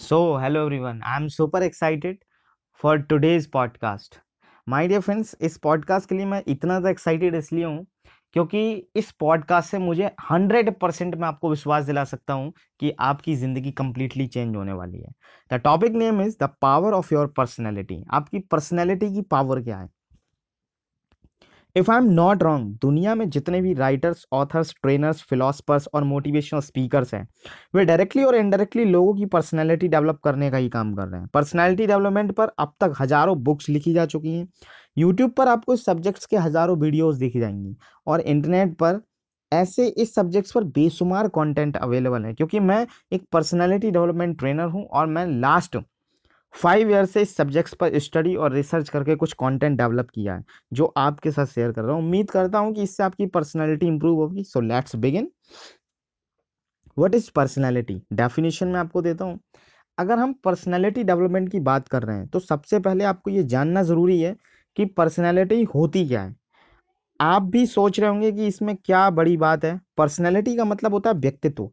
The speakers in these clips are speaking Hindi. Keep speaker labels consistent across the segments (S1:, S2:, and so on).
S1: So, hello everyone. I'm super excited for today's podcast. My dear friends इस पॉडकास्ट के लिए मैं इतना ज़्यादा एक्साइटेड इसलिए हूँ क्योंकि इस पॉडकास्ट से मुझे हंड्रेड परसेंट मैं आपको विश्वास दिला सकता हूँ कि आपकी ज़िंदगी कंप्लीटली चेंज होने वाली है the topic name is the power of your personality आपकी पर्सनैलिटी की पावर क्या है if I am not wrong दुनिया में जितने भी राइटर्स ऑथर्स ट्रेनर्स फिलोसफर्स और मोटिवेशनल स्पीकर्स हैं, वे डायरेक्टली और इनडायरेक्टली लोगों की पर्सनैलिटी डेवलप करने का ही काम कर रहे हैं। पर्सनैलिटी डेवलपमेंट पर अब तक हज़ारों बुक्स लिखी जा चुकी हैं। यूट्यूब पर आपको इस सब्जेक्ट्स के हज़ारों वीडियोज़ देखी जाएँगी और इंटरनेट पर ऐसे इस सब्जेक्ट्स पर बेशुमार कंटेंट अवेलेबल है, क्योंकि मैं एक पर्सनैलिटी डेवलपमेंट ट्रेनर हूँ और मैं लास्ट फाइव ईयर से इस सब्जेक्ट्स पर स्टडी और रिसर्च करके कुछ कंटेंट डेवलप किया है, जो आपके साथ शेयर कर रहा हूँ। उम्मीद करता हूँ कि इससे आपकी पर्सनैलिटी इंप्रूव होगी। So let's begin. What is personality? Definition में आपको देता हूँ। अगर हम पर्सनैलिटी डेवलपमेंट की बात कर रहे हैं तो सबसे पहले आपको ये जानना ज़रूरी है कि पर्सनैलिटी होती क्या है। आप भी सोच रहे होंगे कि इसमें क्या बड़ी बात है। पर्सनैलिटी का मतलब होता है व्यक्तित्व।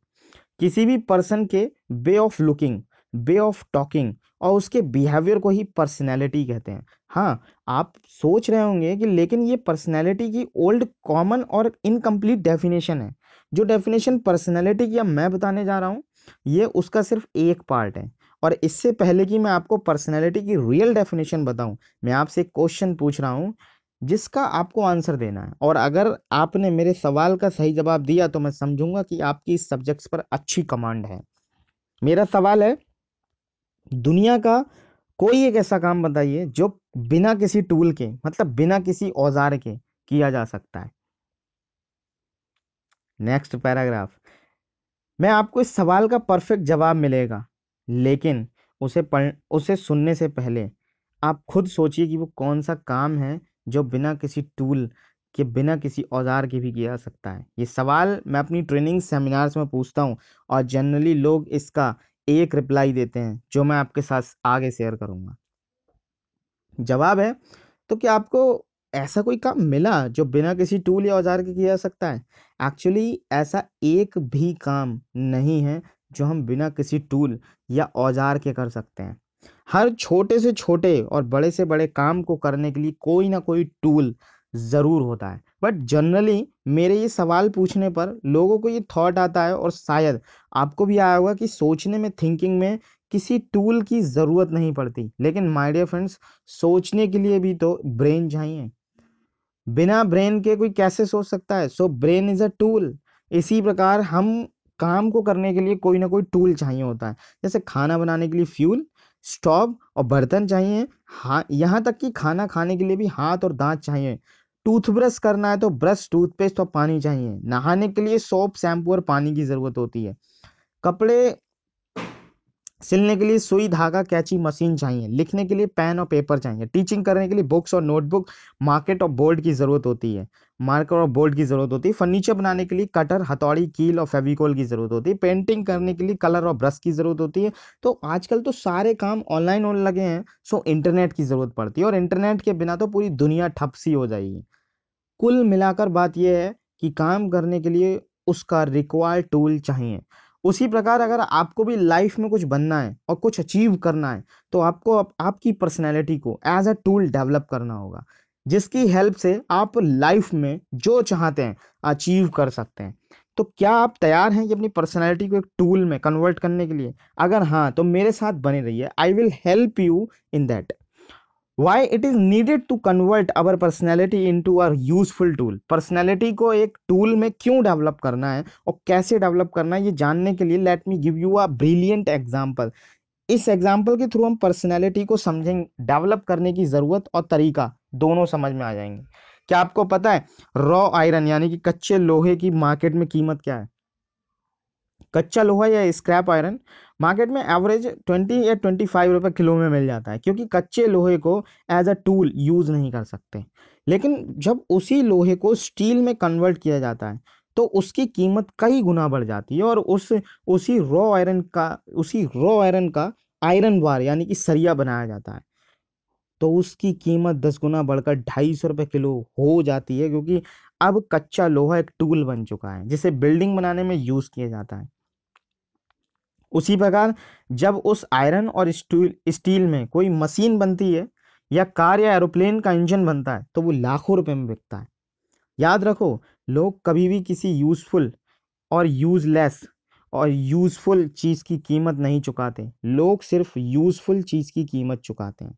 S1: किसी भी पर्सन के way of looking way of talking और उसके बिहेवियर को ही पर्सनैलिटी कहते हैं। हाँ आप सोच रहे होंगे कि लेकिन ये पर्सनैलिटी की ओल्ड, कॉमन और इनकम्प्लीट डेफिनेशन है। जो डेफिनेशन पर्सनैलिटी की अब मैं बताने जा रहा हूँ, ये उसका सिर्फ़ एक पार्ट है। और इससे पहले कि मैं आपको पर्सनैलिटी की रियल डेफिनेशन बताऊँ, मैं आपसे एक क्वेश्चन पूछ रहा हूँ, जिसका आपको आंसर देना है। और अगर आपने मेरे सवाल का सही जवाब दिया तो मैं समझूँगा कि आपकी इस सब्जेक्ट्स पर अच्छी कमांड है। मेरा सवाल है दुनिया का कोई एक ऐसा काम बताइए जो बिना किसी टूल के मतलब बिना किसी औज़ार के किया जा सकता है। नेक्स्ट पैराग्राफ मैं आपको इस सवाल का परफेक्ट जवाब मिलेगा, लेकिन उसे पढ़, उसे सुनने से पहले आप खुद सोचिए कि वो कौन सा काम है जो बिना किसी टूल के, बिना किसी औज़ार के भी किया जा सकता है। ये सवाल मैं अपनी ट्रेनिंग सेमिनार्स में पूछता हूँ और जनरली लोग इसका एक रिप्लाई देते हैं, जो मैं आपके साथ आगे शेयर करूँगा। जवाब है तो क्या आपको ऐसा कोई काम मिला, जो बिना किसी टूल या औज़ार के किया जा सकता है? एक्चुअली ऐसा एक भी काम नहीं है, जो हम बिना किसी टूल या औज़ार के कर सकते हैं। हर छोटे से छोटे और बड़े से बड़े काम को करने के लिए कोई ना कोई टूल ज़रूर होता है। बट जनरली मेरे ये सवाल पूछने पर लोगों को ये थॉट आता है और शायद आपको भी आया होगा कि सोचने में थिंकिंग में किसी टूल की ज़रूरत नहीं पड़ती। लेकिन माय डियर फ्रेंड्स सोचने के लिए भी तो ब्रेन चाहिए। बिना ब्रेन के कोई कैसे सोच सकता है? So brain is a tool इसी प्रकार हम काम को करने के लिए कोई ना कोई टूल चाहिए होता है। जैसे खाना बनाने के लिए फ्यूल स्टोव और बर्तन चाहिए। हाँ यहाँ तक कि खाना खाने के लिए भी हाथ और दांत चाहिए। टूथब्रश करना है तो ब्रश, टूथपेस्ट और पानी चाहिए। नहाने के लिए सोप, शैम्पू और पानी की ज़रूरत होती है। कपड़े सिलने के लिए सुई, धागा, कैची, मशीन चाहिए। लिखने के लिए पेन और पेपर चाहिए। टीचिंग करने के लिए बुक्स और नोटबुक, मार्केट और बोर्ड की ज़रूरत होती है। मार्कर और बोर्ड की ज़रूरत होती है। फर्नीचर बनाने के लिए कटर, हथौड़ी, कील और फेविकोल की ज़रूरत होती है। पेंटिंग करने के लिए कलर और ब्रश की ज़रूरत होती है। तो आजकल तो सारे काम ऑनलाइन होने लगे हैं, सो इंटरनेट की ज़रूरत पड़ती है। और इंटरनेट के बिना तो पूरी दुनिया ठप सी हो जाएगी। कुल मिलाकर बात यह है कि काम करने के लिए उसका रिक्वायर्ड टूल चाहिए। उसी प्रकार अगर आपको भी लाइफ में कुछ बनना है और कुछ अचीव करना है तो आपको आप, आपकी पर्सनैलिटी को एज अ टूल डेवलप करना होगा जिसकी हेल्प से आप लाइफ में जो चाहते हैं अचीव कर सकते हैं। तो क्या आप तैयार हैं कि अपनी पर्सनैलिटी को एक टूल में कन्वर्ट करने के लिए? अगर हाँ तो मेरे साथ बने रहिए। I will help you in that why it is needed to convert our personality into our useful tool personality को एक टूल में क्यों डेवलप करना है और कैसे डेवलप करना है, ये जानने के लिए let me give you a brilliant example इस एग्ज़ाम्पल के थ्रू हम पर्सनैलिटी को समझेंगे डेवलप करने की ज़रूरत और तरीका दोनों समझ में आ जाएँगे। क्या आपको पता है? रॉ आयरन यानी कि कच्चे लोहे की मार्केट में कीमत क्या है? कच्चा लोहा या स्क्रैप आयरन मार्केट में एवरेज ट्वेंटी या ट्वेंटी फाइव रुपये किलो में मिल जाता है, क्योंकि कच्चे लोहे को एज अ टूल यूज़ नहीं कर सकते। लेकिन जब उसी लोहे को स्टील में कन्वर्ट किया जाता है तो उसकी कीमत कई गुना बढ़ जाती है और उस, उसी रॉ आयरन का, उसी रॉ आयरन का आयरन बार यानी कि सरिया बनाया जाता है। तो उसकी कीमत दस गुना बढ़कर ढाई सौ रुपये किलो हो जाती है, क्योंकि अब कच्चा लोहा एक टूल बन चुका है, जिसे बिल्डिंग बनाने में यूज़ किया जाता है। उसी प्रकार, जब उस आयरन और स्टील स्टील में कोई मशीन बनती है, या कार या एरोप्लेन का इंजन बनता है तो वो लाखों रुपए में बिकता है। याद रखो, लोग कभी भी किसी यूजफुल और यूजलेस और यूजफुल चीज़ की कीमत नहीं चुकाते। लोग सिर्फ़ यूजफुल चीज़ की कीमत चुकाते हैं।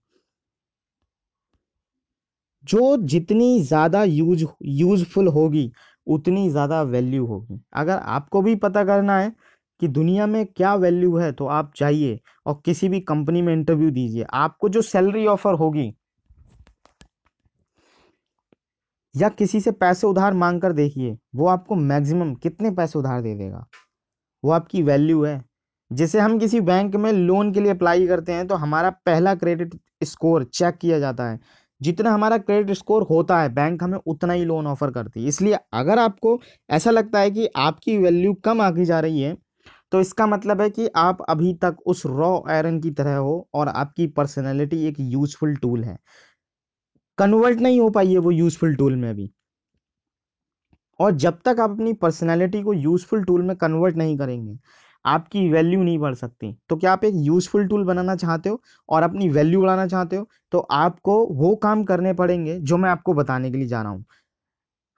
S1: जो जितनी ज़्यादा यूज़, यूजफुल होगी, उतनी ज़्यादा वैल्यू होगी। अगर आपको भी पता करना है कि दुनिया में क्या वैल्यू है तो आप जाइए और किसी भी कंपनी में इंटरव्यू दीजिए। आपको जो सैलरी ऑफ़र होगी या किसी से पैसे उधार मांग कर देखिए, वो आपको मैक्सिमम कितने पैसे उधार दे देगा? वो आपकी वैल्यू है। जैसे हम किसी बैंक में लोन के लिए अप्लाई करते हैं तो हमारा पहला क्रेडिट स्कोर चेक किया जाता है। जितना हमारा क्रेडिट स्कोर होता है बैंक हमें उतना ही लोन ऑफ़र करती है। इसलिए अगर आपको ऐसा लगता है कि आपकी वैल्यू कम आकी जा रही है तो इसका मतलब है कि आप अभी तक उस रॉ आयरन की तरह हो और आपकी पर्सनैलिटी एक यूजफुल टूल है। कन्वर्ट नहीं हो पाई है वो यूजफुल टूल में अभी। और जब तक आप अपनी पर्सनैलिटी को यूजफुल टूल में कन्वर्ट नहीं करेंगे आपकी वैल्यू नहीं बढ़ सकती। तो क्या आप एक यूजफुल टूल बनाना चाहते हो और अपनी वैल्यू बढ़ाना चाहते हो? तो आपको वो काम करने पड़ेंगे जो मैं आपको बताने के लिए जा रहा हूँ।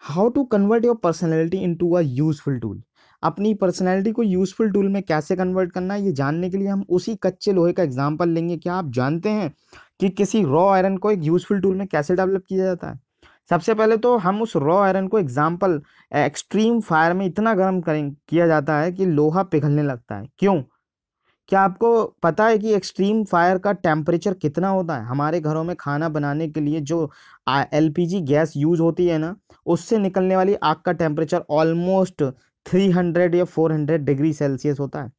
S1: How to convert your personality into a useful tool अपनी पर्सनैलिटी को यूजफुल टूल में कैसे कन्वर्ट करना है, ये जानने के लिए हम उसी कच्चे लोहे का एग्ज़ाम्पल लेंगे। क्या आप जानते हैं कि किसी रॉ आयरन को एक यूजफुल टूल में कैसे डेवलप किया जाता है? सबसे पहले तो हम उस रॉ आयरन को एग्ज़ाम्पल एक्सट्रीम फायर में इतना गर्म करें, किया जाता है कि लोहा पिघलने लगता है। क्यों? क्या आपको पता है कि एक्सट्रीम फायर का टेम्परेचर कितना होता है? हमारे घरों में खाना बनाने के लिए जो एलपीजी गैस यूज़ होती है ना, उससे निकलने वाली आग का टेम्परेचर ऑलमोस्ट थ्री हंड्रेड या फोर हंड्रेड डिग्री सेल्सियस होता है।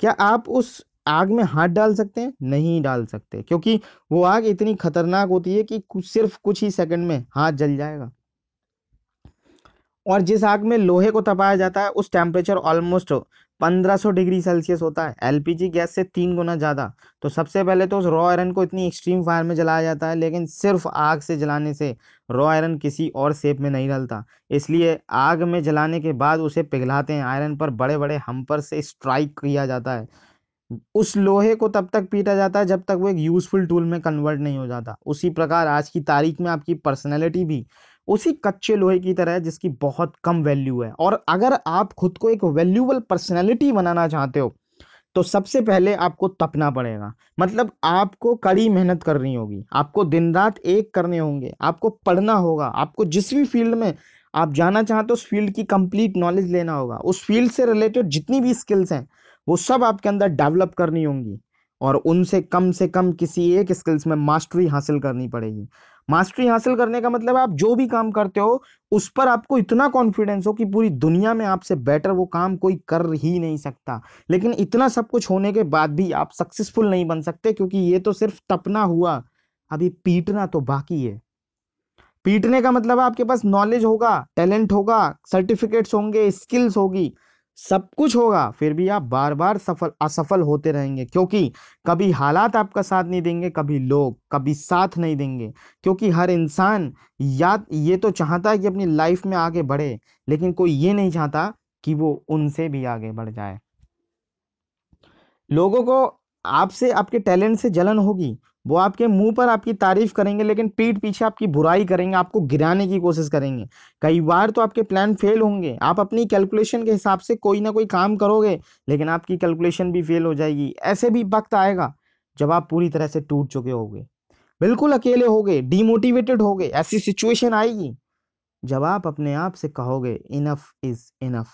S1: क्या आप उस आग में हाथ डाल सकते हैं, नहीं डाल सकते। क्योंकि वो आग इतनी खतरनाक होती है कि कुछ सिर्फ़ कुछ ही सेकंड में हाथ जल जाएगा। और जिस आग में लोहे को तपाया जाता है, उस टेम्परेचर ऑलमोस्ट 1500 डिग्री सेल्सियस होता है। एलपीजी गैस से तीन गुना ज़्यादा। तो सबसे पहले तो उस रॉ आयरन को इतनी एक्सट्रीम फायर में जलाया जाता है, लेकिन सिर्फ़ आग से जलाने से रॉ आयरन किसी और शेप में नहीं डलता इसलिए आग में जलाने के बाद उसे पिघलाते हैं। आयरन पर बड़े बड़े हम्पर से स्ट्राइक किया जाता है। उस लोहे को तब तक पीटा जाता है जब तक वो एक यूजफुल टूल में कन्वर्ट नहीं हो जाता। उसी प्रकार आज की तारीख में आपकी पर्सनैलिटी भी उसी कच्चे लोहे की तरह है, जिसकी बहुत कम वैल्यू है। और अगर आप खुद को एक वैल्यूबल पर्सनैलिटी बनाना चाहते हो तो सबसे पहले आपको तपना पड़ेगा। मतलब आपको कड़ी मेहनत करनी होगी, आपको दिन रात एक करने होंगे, आपको पढ़ना होगा, आपको जिस भी फ़ील्ड में आप जाना चाहते हो, उस फ़ील्ड की कंप्लीट नॉलेज लेना होगा। उस फ़ील्ड से रिलेटेड जितनी भी स्किल्स हैं वो सब आपके अंदर डेवलप करनी होंगी और उनसे कम से कम किसी एक स्किल्स में मास्टरी हासिल करनी पड़ेगी। मास्टरी हासिल करने का मतलब आप जो भी काम करते हो, उस पर आपको इतना कॉन्फिडेंस हो कि पूरी दुनिया में आपसे बेटर वो काम कोई कर ही नहीं सकता। लेकिन इतना सब कुछ होने के बाद भी आप सक्सेसफुल नहीं बन सकते क्योंकि ये तो सिर्फ़ तपना हुआ। अभी पीटना तो बाकी है। पीटने का मतलब आपके पास नॉलेज होगा टैलेंट होगा सर्टिफिकेट्स होंगे स्किल्स होगी। सब कुछ होगा, फिर भी आप बार बार सफल, असफल होते रहेंगे। क्योंकि कभी हालात आपका साथ नहीं देंगे, कभी लोग, कभी साथ नहीं देंगे। क्योंकि हर इंसान, या ये तो चाहता है कि अपनी लाइफ में आगे बढ़े, लेकिन कोई ये नहीं चाहता कि वो उनसे भी आगे बढ़ जाए। लोगों को आपसे आपके टैलेंट से जलन होगी, वो आपके मुँह पर आपकी तारीफ़ करेंगे, लेकिन पीठ पीछे आपकी बुराई करेंगे, आपको गिराने की कोशिश करेंगे। कई बार तो आपके प्लान फेल होंगे। आप अपनी कैलकुलेशन के हिसाब से कोई ना कोई काम करोगे, लेकिन आपकी कैलकुलेशन भी फेल हो जाएगी। ऐसे भी वक्त आएगा, जब आप पूरी तरह से टूट चुके होगे। बिल्कुल अकेले हो होगे डीमोटिवेटेड होगे, ऐसी सिचुएशन आएगी, जब आप अपने आप से कहोगे इनफ इज़ इनफ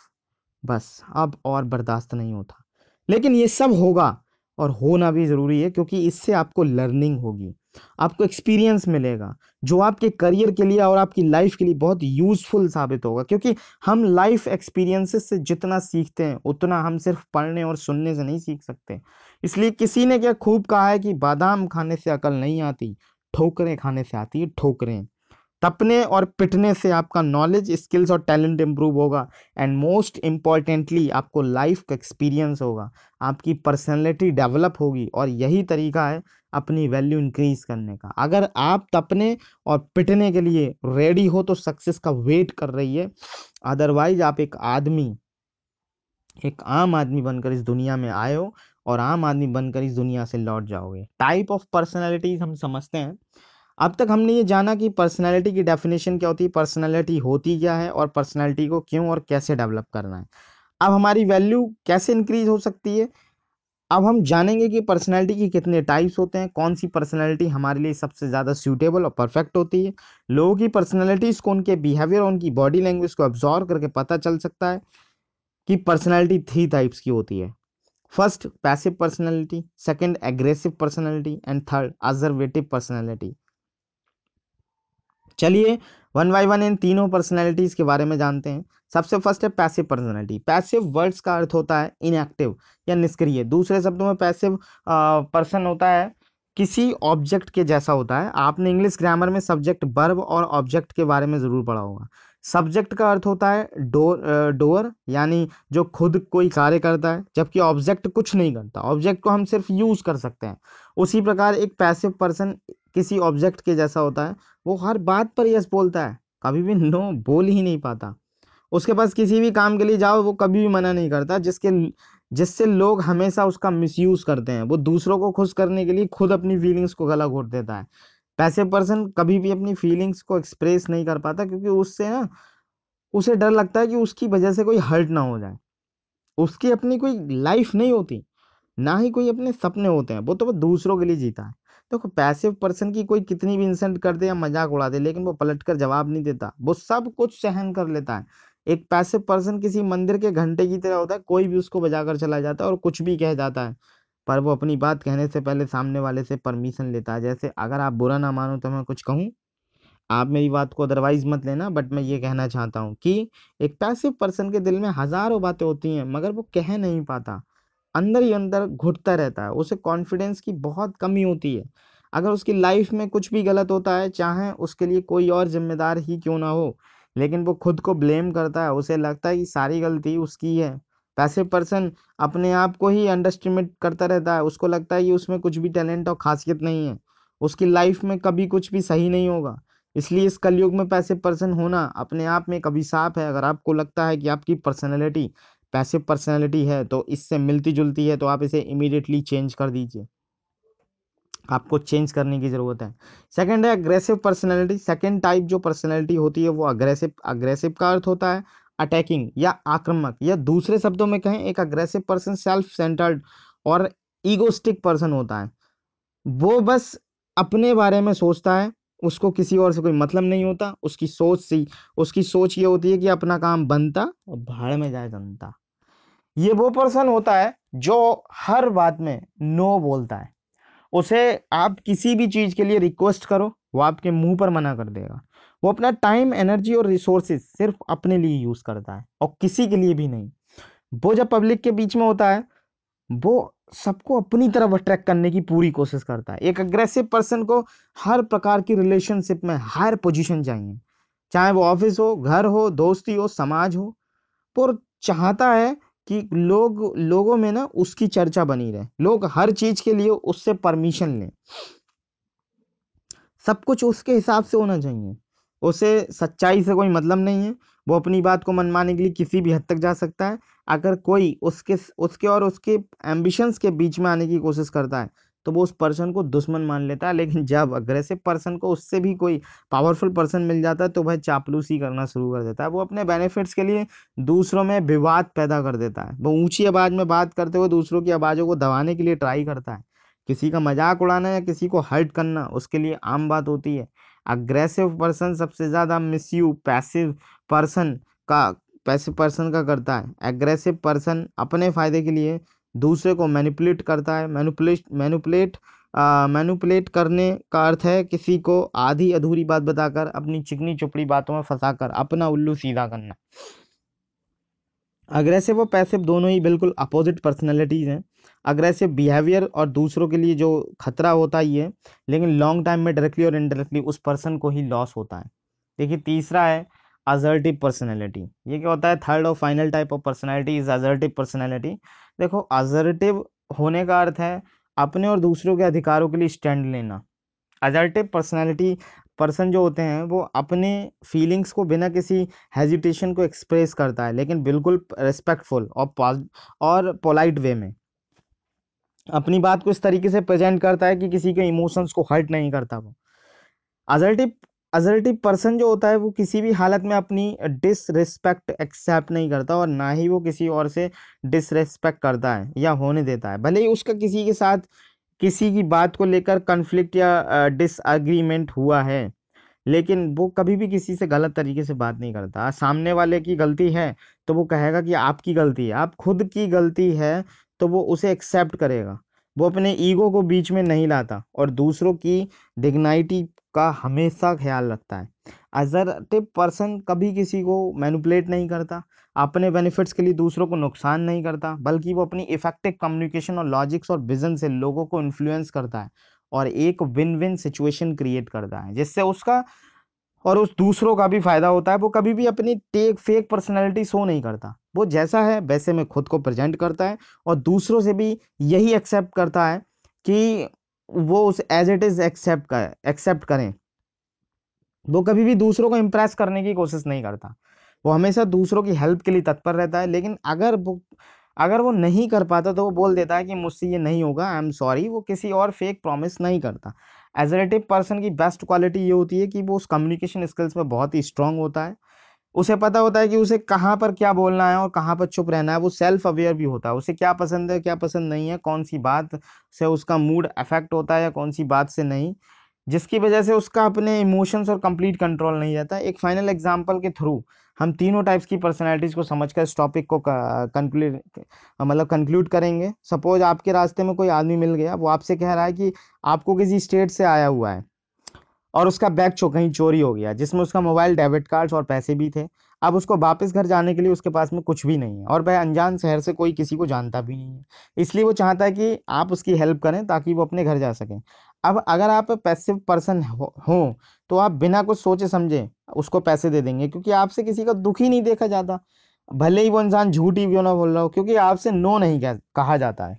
S1: बस, अब और बर्दाश्त नहीं होता। लेकिन ये सब होगा। और होना भी ज़रूरी है, क्योंकि इससे आपको लर्निंग होगी। आपको एक्सपीरियंस मिलेगा, जो आपके करियर के लिए और आपकी लाइफ के लिए बहुत यूजफुल साबित होगा, क्योंकि हम लाइफ एक्सपीरियंसेस से जितना सीखते हैं, उतना हम सिर्फ़ पढ़ने और सुनने से नहीं सीख सकते। इसलिए किसी ने क्या खूब कहा है कि बादाम खाने से अकल नहीं आती, ठोकरें खाने से आती है ठोकरें। तपने और पिटने से आपका नॉलेज स्किल्स और टैलेंट इम्प्रूव होगा एंड मोस्ट इम्पॉर्टेंटली आपको लाइफ का एक्सपीरियंस होगा। आपकी पर्सनैलिटी डेवलप होगी और यही तरीका है अपनी वैल्यू इंक्रीज करने का। अगर आप तपने और पिटने के लिए रेडी हो तो सक्सेस का वेट कर रही है। अदरवाइज़ आप एक आदमी, एक आम आदमी बनकर इस दुनिया में आए हो और आम आदमी बनकर इस दुनिया से लौट जाओगे। टाइप ऑफ़ पर्सनैलिटीज हम समझते हैं। अब तक हमने ये जाना कि पर्सनैलिटी की डेफिनेशन क्या होती है? पर्सनैलिटी होती क्या है? और पर्सनैलिटी को क्यों और कैसे डेवलप करना है? अब हमारी वैल्यू कैसे इंक्रीज हो सकती है? अब हम जानेंगे कि पर्सनैलिटी के कितने टाइप्स होते हैं। कौन सी पर्सनैलिटी हमारे लिए सबसे ज़्यादा सूटेबल और परफेक्ट होती है? लोगों की पर्सनैलिटीज़ को, उनके बिहेवियर और उनकी बॉडी लैंग्वेज को ऑब्जॉर्व करके पता चल सकता है कि पर्सनैलिटी थ्री टाइप्स की होती है। First passive personality second aggressive personality and third assertive personality चलिए वन बाई वन इन तीनों पर्सनैलिटीज के बारे में जानते हैं। सबसे फ़र्स्ट है पैसिव पर्सनैलिटी पैसिव वर्ड्स का अर्थ होता है इनएक्टिव या निष्क्रिय। दूसरे शब्दों में पैसिव पर्सन होता है, किसी ऑब्जेक्ट के जैसा होता है। आपने इंग्लिश ग्रामर में सब्जेक्ट बर्ब और ऑब्जेक्ट के बारे में ज़रूर पढ़ा होगा। सब्जेक्ट का अर्थ होता है डोर डोअर यानी जो खुद कोई कार्य करता है, जबकि ऑब्जेक्ट कुछ नहीं करता। ऑब्जेक्ट को हम सिर्फ़ यूज़ कर सकते हैं। उसी प्रकार एक पैसिव पर्सन किसी ऑब्जेक्ट के जैसा होता है वो हर बात पर यस बोलता है। कभी भी नो बोल ही नहीं पाता। उसके पास किसी भी काम के लिए जाओ, वो कभी भी मना नहीं करता, जिसके जिससे लोग हमेशा उसका मिसयूज करते हैं। वो दूसरों को खुश करने के लिए खुद अपनी फीलिंग्स को गला घोट देता है। पैसे पर्सन कभी भी अपनी फीलिंग्स को एक्सप्रेस नहीं कर पाता, क्योंकि उससे ना, उसे डर लगता है कि उसकी वजह से कोई हर्ट ना हो जाए। उसकी अपनी कोई लाइफ नहीं होती, ना ही कोई अपने सपने होते हैं। वो तो वो दूसरों के लिए जीता है। देखो, पैसिव पर्सन की कोई कितनी भी इंसल्ट कर दे या मज़ाक उड़ा दे, लेकिन वो पलट कर जवाब नहीं देता। वो सब कुछ सहन कर लेता है। एक पैसिव पर्सन किसी मंदिर के घंटे की तरह होता है, कोई भी उसको बजाकर चला जाता है और कुछ भी कह जाता है। पर वो अपनी बात कहने से पहले सामने वाले से परमिशन लेता है। जैसे, अगर आप बुरा ना मानो तो मैं कुछ कहूँ? आप मेरी बात को अदरवाइज़ मत लेना बट मैं ये कहना चाहता हूँ कि एक पैसिव पर्सन के दिल में हज़ारों बातें होती हैं, मगर वो कह नहीं पाता। अंदर ही अंदर घुटता रहता है, उसे कॉन्फिडेंस की बहुत कमी होती है। अगर उसकी लाइफ में कुछ भी गलत होता है, चाहे उसके लिए कोई और जिम्मेदार ही क्यों ना हो, लेकिन वो खुद को ब्लेम करता है, उसे लगता है कि सारी गलती उसकी है। पैसिव पर्सन अपने आप को ही अंडरस्टिमेट करता रहता है, उसको लगता है कि उसमें कुछ भी टैलेंट और खासियत नहीं है। उसकी लाइफ में कभी कुछ भी सही नहीं होगा। इसलिए इस कलयुग में पैसिव पर्सन होना अपने आप में एक अभिशाप है, अगर आपको लगता है कि आपकी पर्सनैलिटी पैसिव पर्सनैलिटी है तो इससे मिलती जुलती है तो आप इसे इमीडिएटली चेंज कर दीजिए। आपको चेंज करने की ज़रूरत है। सेकंड है अग्रेसिव पर्सनैलिटी सेकंड टाइप जो पर्सनैलिटी होती है, वो अग्रेसिव अग्रेसिव का अर्थ होता है अटैकिंग या आक्रामक, या दूसरे शब्दों में कहें, एक अग्रेसिव पर्सन सेल्फ सेंटर्ड और ईगोस्टिक पर्सन होता है। वो बस अपने बारे में सोचता है उसको किसी और से कोई मतलब नहीं होता। उसकी सोच सी उसकी सोच ये होती है कि अपना काम बनता और भाड़ में जाए जनता। ये वो पर्सन होता है जो हर बात में नो बोलता है। उसे आप किसी भी चीज़ के लिए रिक्वेस्ट करो, वो आपके मुँह पर मना कर देगा। वो अपना टाइम एनर्जी और रिसोर्सेज सिर्फ़ अपने लिए यूज़ करता है और किसी के लिए भी नहीं। वो जब पब्लिक के बीच में होता है, वो सबको अपनी तरफ़ अट्रैक्ट करने की पूरी कोशिश करता है। एक अग्रेसिव पर्सन को हर प्रकार की रिलेशनशिप में हायर पोजीशन चाहिए। चाहे वो ऑफ़िस हो, घर हो, दोस्ती हो, समाज हो, पर चाहता है कि लोग, लोगों में ना उसकी चर्चा बनी रहे। लोग हर चीज़ के लिए उससे परमिशन लें। सब कुछ उसके हिसाब से होना चाहिए। उसे सच्चाई से कोई मतलब नहीं है। वो अपनी बात को मनवाने के लिए किसी भी हद तक जा सकता है। अगर कोई उसके उसके और उसके एम्बिशंस के बीच में आने की कोशिश करता है तो वो उस पर्सन को दुश्मन मान लेता है। लेकिन जब अग्रेसिव पर्सन को उससे भी कोई पावरफुल पर्सन मिल जाता है तो वह चापलूसी करना शुरू कर देता है। वो अपने बेनिफिट्स के लिए दूसरों में विवाद पैदा कर देता है। वो ऊँची आवाज़ में बात करते हुए दूसरों की आवाज़ों को दबाने के लिए ट्राई करता है। किसी का मज़ाक उड़ाना या किसी को हर्ट करना, उसके लिए आम बात होती है। अग्रेसिव पर्सन सबसे ज़्यादा मिसयू पैसिव पर्सन का पैसिव पर्सन का करता है। एग्रेसिव पर्सन अपने फ़ायदे के लिए दूसरे को मैनिपुलेट करता है। मैनिपुलेट मैनिपुलेट मैनिपुलेट करने का अर्थ है किसी को आधी अधूरी बात बताकर, अपनी चिकनी चुपड़ी बातों में फंसाकर, अपना उल्लू सीधा करना। अग्रेसिव और पैसिव दोनों ही बिल्कुल अपोजिट पर्सनैलिटीज़ हैं। अग्रेसिव बिहेवियर और दूसरों के लिए जो खतरा होता ही है, लेकिन लॉन्ग टाइम में डायरेक्टली और इनडायरेक्टली उस पर्सन को ही लॉस होता है। देखिए, तीसरा है अजर्टिव पर्सनैलिटी ये क्या होता है? थर्ड और final type of personality is assertive personality देखो अजर्टिव होने का अर्थ है अपने और दूसरों के अधिकारों के लिए स्टैंड लेना। अजर्टिव पर्सनैलिटी पर्सन जो होते हैं, वो अपने फीलिंग्स को बिना किसी हेजिटेशन को एक्सप्रेस करता है, लेकिन बिल्कुल रिस्पेक्टफुल और पॉज और पोलाइट वे में। अपनी बात को इस तरीके से प्रेजेंट करता है कि किसी के इमोशंस को हर्ट नहीं करता वो। अजर्टिव अजर्टिव पर्सन जो होता है वो किसी भी हालत में अपनी डिसरिस्पेक्ट एक्सेप्ट नहीं करता और ना ही वो किसी और से डिसरिस्पेक्ट करता है या होने देता है। भले ही उसका किसी के साथ किसी की बात को लेकर कन्फ्लिक्ट या डिसएग्रीमेंट हुआ है, लेकिन वो कभी भी किसी से गलत तरीके से बात नहीं करता। सामने वाले की गलती है तो वो कहेगा कि आपकी गलती है, आप खुद की गलती है तो वो उसे एक्सेप्ट करेगा। वो अपने ईगो को बीच में नहीं लाता और दूसरों की डिग्नाइटी का हमेशा ख्याल रखता है। अजर्टिव पर्सन कभी किसी को मैनुपलेट नहीं करता। अपने बेनिफिट्स के लिए दूसरों को नुकसान नहीं करता, बल्कि वो अपनी इफ़ेक्टिव कम्युनिकेशन और लॉजिक्स और विजन से लोगों को इन्फ्लुएंस करता है और एक विन विन सिचुएशन क्रिएट करता है, जिससे उसका और उस दूसरों का भी फ़ायदा होता है, वो कभी भी अपनी टेक, फेक पर्सनैलिटी शो नहीं करता। वो जैसा है, वैसे में खुद को प्रेजेंट करता है और दूसरों से भी यही एक्सेप्ट करता है कि वो उस एज इट इज़ एक्सेप्ट कर एक्सेप्ट करें। वो कभी भी दूसरों को इम्प्रेस करने की कोशिश नहीं करता। वो हमेशा दूसरों की हेल्प के लिए तत्पर रहता है, लेकिन अगर वो अगर वो नहीं कर पाता तो वो बोल देता है कि मुझसे ये नहीं होगा आई एम सॉरी वो किसी और फेक प्रॉमिस नहीं करता। एजरेटिव पर्सन की बेस्ट क्वालिटी ये होती है कि वो उस कम्युनिकेशन स्किल्स में बहुत ही स्ट्रांग होता है। उसे पता होता है कि उसे कहाँ पर क्या बोलना है और कहाँ पर चुप रहना है, वो सेल्फ अवेयर भी होता है। उसे क्या पसंद है, क्या पसंद नहीं है कौन सी बात से उसका मूड अफेक्ट होता है या कौन सी बात से नहीं, जिसकी वजह से उसका अपने इमोशंस और कंप्लीट कंट्रोल नहीं रहता। एक फाइनल एग्जांपल के थ्रू हम तीनों टाइप्स की पर्सनैलिटीज़ को समझकर इस टॉपिक को कंक्लूड मतलब कंक्लूड करेंगे। सपोज़ आपके रास्ते में कोई आदमी मिल गया वो आपसे कह रहा है कि आपको किसी स्टेट से आया हुआ है और उसका बैग चो कहीं चोरी हो गया जिसमें उसका मोबाइल डेबिट कार्ड्स और पैसे भी थे। अब उसको वापस घर जाने के लिए उसके पास में कुछ भी नहीं है और वह अनजान शहर से कोई किसी को जानता भी नहीं है। इसलिए वो चाहता है कि आप उसकी हेल्प करें ताकि वो अपने घर जा सकें। अब अगर आप पैसिव पर्सन हो, हो तो आप बिना कुछ सोचे समझे उसको पैसे दे देंगे, क्योंकि आपसे किसी का दुख ही नहीं देखा जाता। भले ही वो इंसान झूठ ही क्यों ना बोल रहा हो, क्योंकि आपसे नो नहीं कहा जाता है।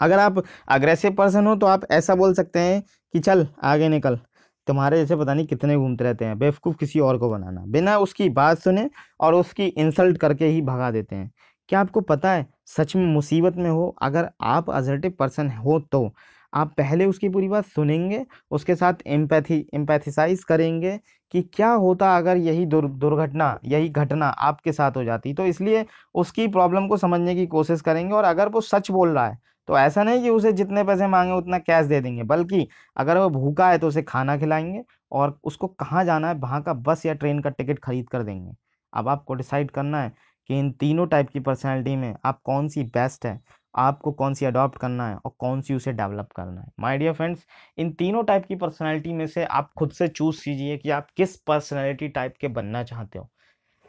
S1: अगर आप अग्रेसिव पर्सन हो तो आप ऐसा बोल सकते हैं कि चल, आगे निकल। तुम्हारे जैसे पता नहीं कितने घूमते रहते हैं, बेवकूफ़ किसी और को बनाना। बिना उसकी बात सुने और उसकी इंसल्ट करके ही भगा देते हैं। क्या आपको पता है, सच में मुसीबत में हो? अगर आप अजर्टिव पर्सन हो तो। आप पहले उसकी पूरी बात सुनेंगे, उसके साथ एम्पैथी एम्पैथिसाइज करेंगे कि क्या होता अगर यही दुर, दुर्घटना, यही घटना आपके साथ हो जाती। तो इसलिए उसकी प्रॉब्लम को समझने की कोशिश करेंगे और अगर वो सच बोल रहा है तो ऐसा नहीं कि उसे जितने पैसे मांगे उतना कैश दे देंगे, बल्कि अगर वो भूखा है तो उसे खाना खिलाएँगे और उसको कहाँ जाना है, वहाँ का बस या ट्रेन का टिकट खरीद कर देंगे। अब आपको डिसाइड करना है कि इन तीनों टाइप की पर्सनैलिटी में आप कौन सी बेस्ट है? आपको कौन सी अडॉप्ट करना है और कौन सी उसे डेवलप करना है। माय डियर फ्रेंड्स इन तीनों टाइप की पर्सनैलिटी में से आप खुद से चूज़ कीजिए कि आप किस पर्सनैलिटी टाइप के बनना चाहते हो।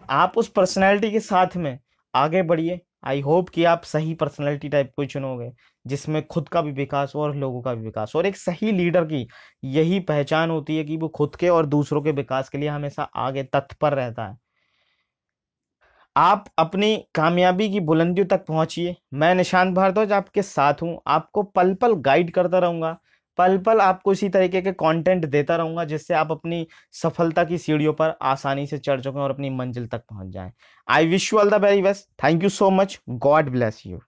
S1: आप उस पर्सनैलिटी के साथ में आगे बढ़िए। आई होप कि आप सही पर्सनैलिटी टाइप को चुनोगे, जिसमें खुद का भी विकास हो और लोगों का भी विकास हो। और एक सही लीडर की यही पहचान होती है कि वो खुद के और दूसरों के विकास के लिए हमेशा आगे तत्पर रहता है। आप अपनी कामयाबी की बुलंदियों तक पहुंचिए। मैं निशांत भारद्वाज आपके साथ हूँ। आपको पल पल गाइड करता रहूँगा। पल पल आपको इसी तरीके के कंटेंट देता रहूँगा, जिससे आप अपनी सफलता की सीढ़ियों पर आसानी से चढ़ चुके और अपनी मंजिल तक पहुँच जाएँ। I wish you all the very best thank you so much God bless you